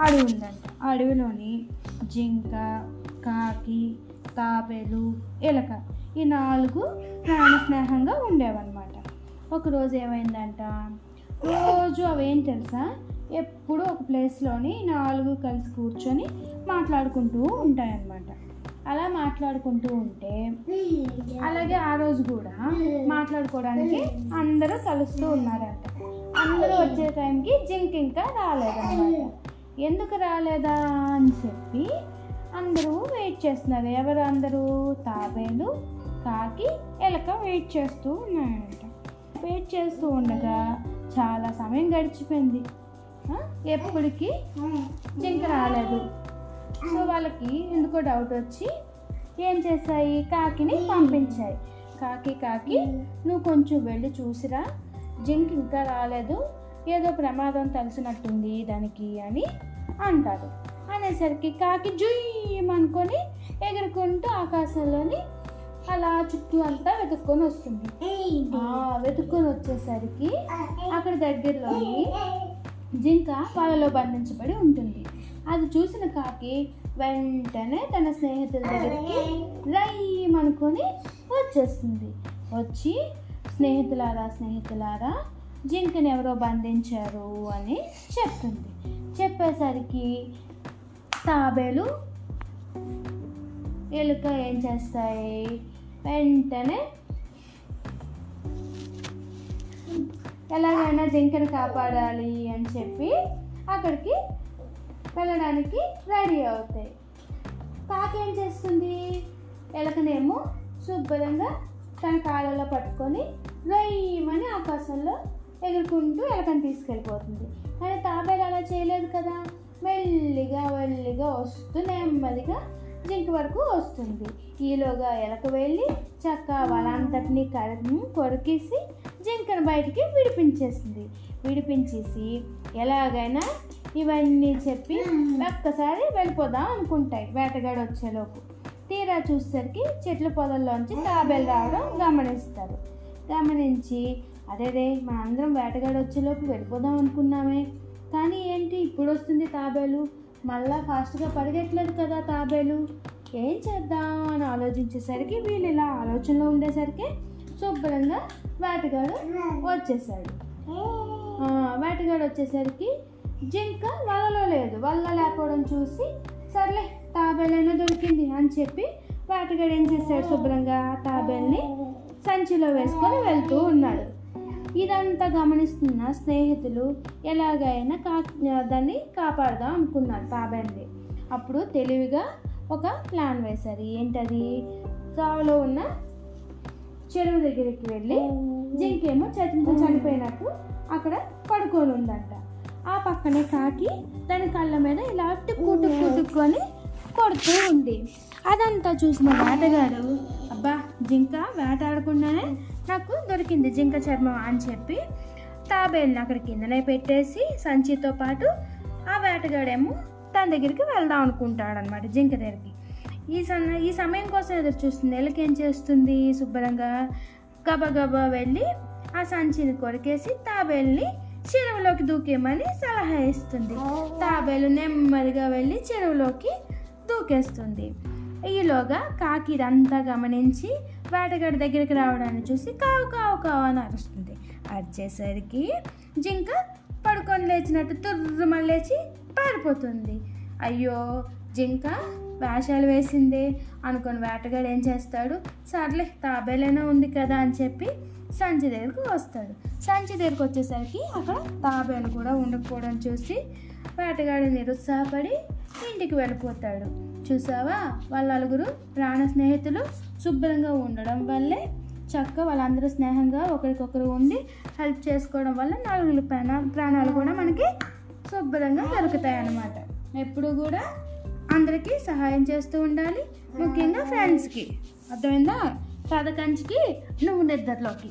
అడవి ఉందంట. అడవిలోని జింక కాకి తాబేలు ఎలక ఈ నాలుగు ప్రాణ స్నేహంగా ఉండేవన్నమాట. ఒకరోజు ఏమైందంట? రోజు అవేం తెలుసా? ఎప్పుడూ ఒక ప్లేస్లోని నాలుగు కలిసి కూర్చొని మాట్లాడుకుంటూ ఉంటాయన్నమాట. అలా మాట్లాడుకుంటూ ఉంటే అలాగే ఆ రోజు కూడా మాట్లాడుకోవడానికి అందరూ కలుస్తూ ఉన్నారంట. అందరూ వచ్చే టైంకి జింక్ ఇంకా రాలేదన్నమాట. ఎందుకు రాలేదా అని చెప్పి అందరూ వెయిట్ చేస్తున్నారు. ఎవరు అందరూ? తాబేలు కాకి ఎలక వెయిట్ చేస్తూ ఉన్నాయంట వెయిట్ చేస్తూ ఉండగా చాలా సమయం గడిచిపోయింది. ఎప్పటికీ? జింక రాలేదు. సో వాళ్ళకి ఎందుకో డౌట్ వచ్చి ఏం చేశాయి? కాకిని పంపించాయి. కాకి కాకి నువ్వు కొంచెం వెళ్ళి చూసిరా. జింక్ ఇంకా రాలేదు. ఏదో ప్రమాదం తెలిసినట్టుంది దానికి అని అంటారు. అనేసరికి కాకి జుయ్యమనుకొని ఎగురుకుంటూ ఆకాశంలోని అలా చుట్టూ అంతా వెతుక్కొని వస్తుంది. వెతుక్కొని వచ్చేసరికి అక్కడ దగ్గరలోని జింక వాళ్ళలో బంధించబడి ఉంటుంది. అది చూసిన కాకి వెంటనే తన స్నేహితుల దగ్గరికి రయ్యమనుకొని వచ్చేస్తుంది. వచ్చి స్నేహితులారా స్నేహితులారా జింకని ఎవరో బంధించారు అని చెప్తుంది. చెప్పేసరికి తాబేలు ఎలుక ఏం చేస్తాయి? వెంటనే ఎలాగైనా జింకను కాపాడాలి అని చెప్పి అక్కడికి వెళ్ళడానికి రెడీ అవుతాయి. కాకి ఏం చేస్తుంది? ఎలకనేమో శుభ్రంగా తన కాళ్ళలో పట్టుకొని రయ్యమని ఆకాశంలో ఎగురుకుంటూ ఎలకని తీసుకెళ్ళిపోతుంది. కానీ తాబేలు అలా చేయలేదు కదా. మెల్లిగా మెల్లిగా వస్తూ నెమ్మదిగా జింక వరకు వస్తుంది. ఈలోగా ఎలక వెళ్ళి చక్క వాళ్ళంతటినీ కడ కొరికేసి జింకను బయటికి విడిపించేసింది విడిపించేసి ఎలాగైనా ఇవన్నీ చెప్పి ఒక్కసారి వెళ్ళిపోదాం అనుకుంటాయి వేటగాడు వచ్చేలోపు. తీరా చూసేసరికి చెట్ల పొదల్లోంచి తాబేలు రావడం గమనిస్తారు. గమనించి అదేదే మనందరం అందరం వేటగాడు వచ్చేలోపు వెళ్ళిపోదాం అనుకున్నామే. కానీ ఏంటి ఇప్పుడు వస్తుంది తాబేలు. మళ్ళా ఫాస్ట్గా పరిగెట్టలేదు కదా తాబేలు. ఏం చేద్దాం అని ఆలోచించేసరికి వీళ్ళు ఇలా ఆలోచనలో ఉండేసరికి శుభ్రంగా వేటగాడు వచ్చేసాడు. వేటగాడు వచ్చేసరికి జింక వలలో లేదు. వల్ల లేకపోవడం చూసి సర్లే తాబేలైనా దొరికింది అని చెప్పి వేటగాడు ఏం చేశాడు శుభ్రంగా? తాబేల్ని సంచిలో వేసుకొని వెళ్తూ ఉన్నాడు. ఇదంతా గమనిస్తున్న స్నేహితులు ఎలాగైనా కా దాన్ని కాపాడదాం అనుకున్నారు తాబేల్ని అప్పుడు తెలివిగా ఒక ప్లాన్ వేశారు. ఏంటది? చావులో ఉన్న చెరువు దగ్గరికి వెళ్ళి జింకేమో చచ్చి చనిపోయినట్టు అక్కడ పడుకొని ఉందంట. ఆ పక్కనే కాకి దాని కళ్ళ మీద ఇలా టిక్కు టిక్కు కొడుతూ ఉంది. అదంతా చూసిన వేటగాడు అబ్బా జింక వేటాడకుండానే నాకు దొరికింది జింక చర్మం అని చెప్పి. తాబేలుని అక్కడ కిందనే పెట్టేసి సంచితో పాటు ఆ వేటగాడేమో తన దగ్గరికి వెళ్దాం అనుకుంటాడు అనమాట జింక దగ్గరికి. ఈ సమ ఈ సమయం కోసం ఎదురు చూస్తుంది ఎలక ఏం చేస్తుంది? శుభ్రంగా గబగబా వెళ్ళి ఆ సంచిని కొరికేసి తాబేల్ని చెరువులోకి దూకేమని సలహా ఇస్తుంది. తాబేలు నెమ్మదిగా వెళ్ళి చెరువులోకి దూకేస్తుంది. ఈలోగా కాకి ఇదంతా గమనించి వేటగాడి దగ్గరికి రావడాన్ని చూసి కావు కావు కావు అని అరుస్తుంది. అరిచేసరికి జింక పడుకొని లేచినట్టు తుర్రుమని లేచి పారిపోతుంది. అయ్యో జింక వేషాలు వేసిందే అనుకుని వేటగాడు ఏం చేస్తాడు? సర్లే తాబేలైనా ఉంది కదా అని చెప్పి సంచి దగ్గరకు వస్తాడు. సంచి దగ్గరకు వచ్చేసరికి అక్కడ తాబేలు కూడా ఉండకపోవడం చూసి వేటగాడు నిరుత్సాహపడి ఇంటికి వెళ్ళిపోతాడు. చూసావా? వాళ్ళ నలుగురు ప్రాణ స్నేహితులు శుభ్రంగా ఉండడం వల్లే చక్కగా వాళ్ళందరూ స్నేహంగా ఒకరికొకరు ఉండి హెల్ప్ చేసుకోవడం వల్ల నలుగురు ప్రాణ ప్రాణాలు కూడా మనకి శుభ్రంగా దొరుకుతాయి అన్నమాట ఎప్పుడు కూడా అందరికీ సహాయం చేస్తూ ఉండాలి. ముఖ్యంగా ఫ్రెండ్స్కి అర్థమైందా? కథ కంచికి నువ్వు నిద్రలోకి.